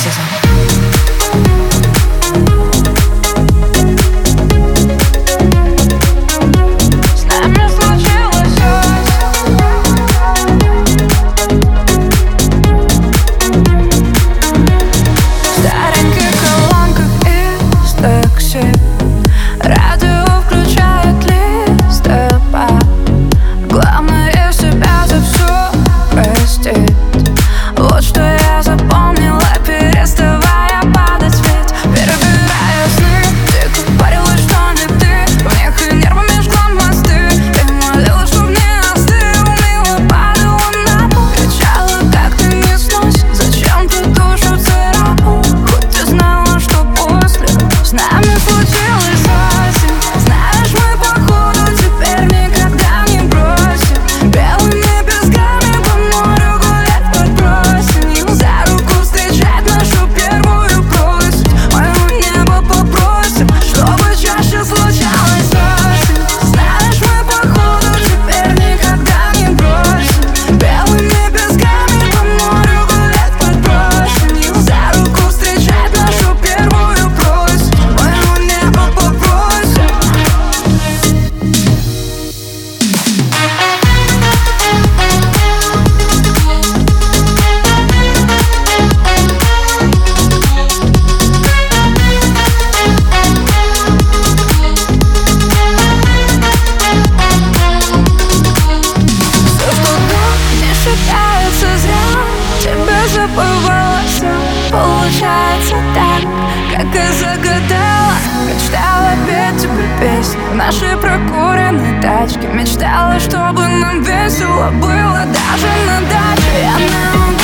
racism. Так и загадала Мечтала петь тебе песни в нашей прокуренной тачке Мечтала, чтобы нам весело было даже на даче. Я на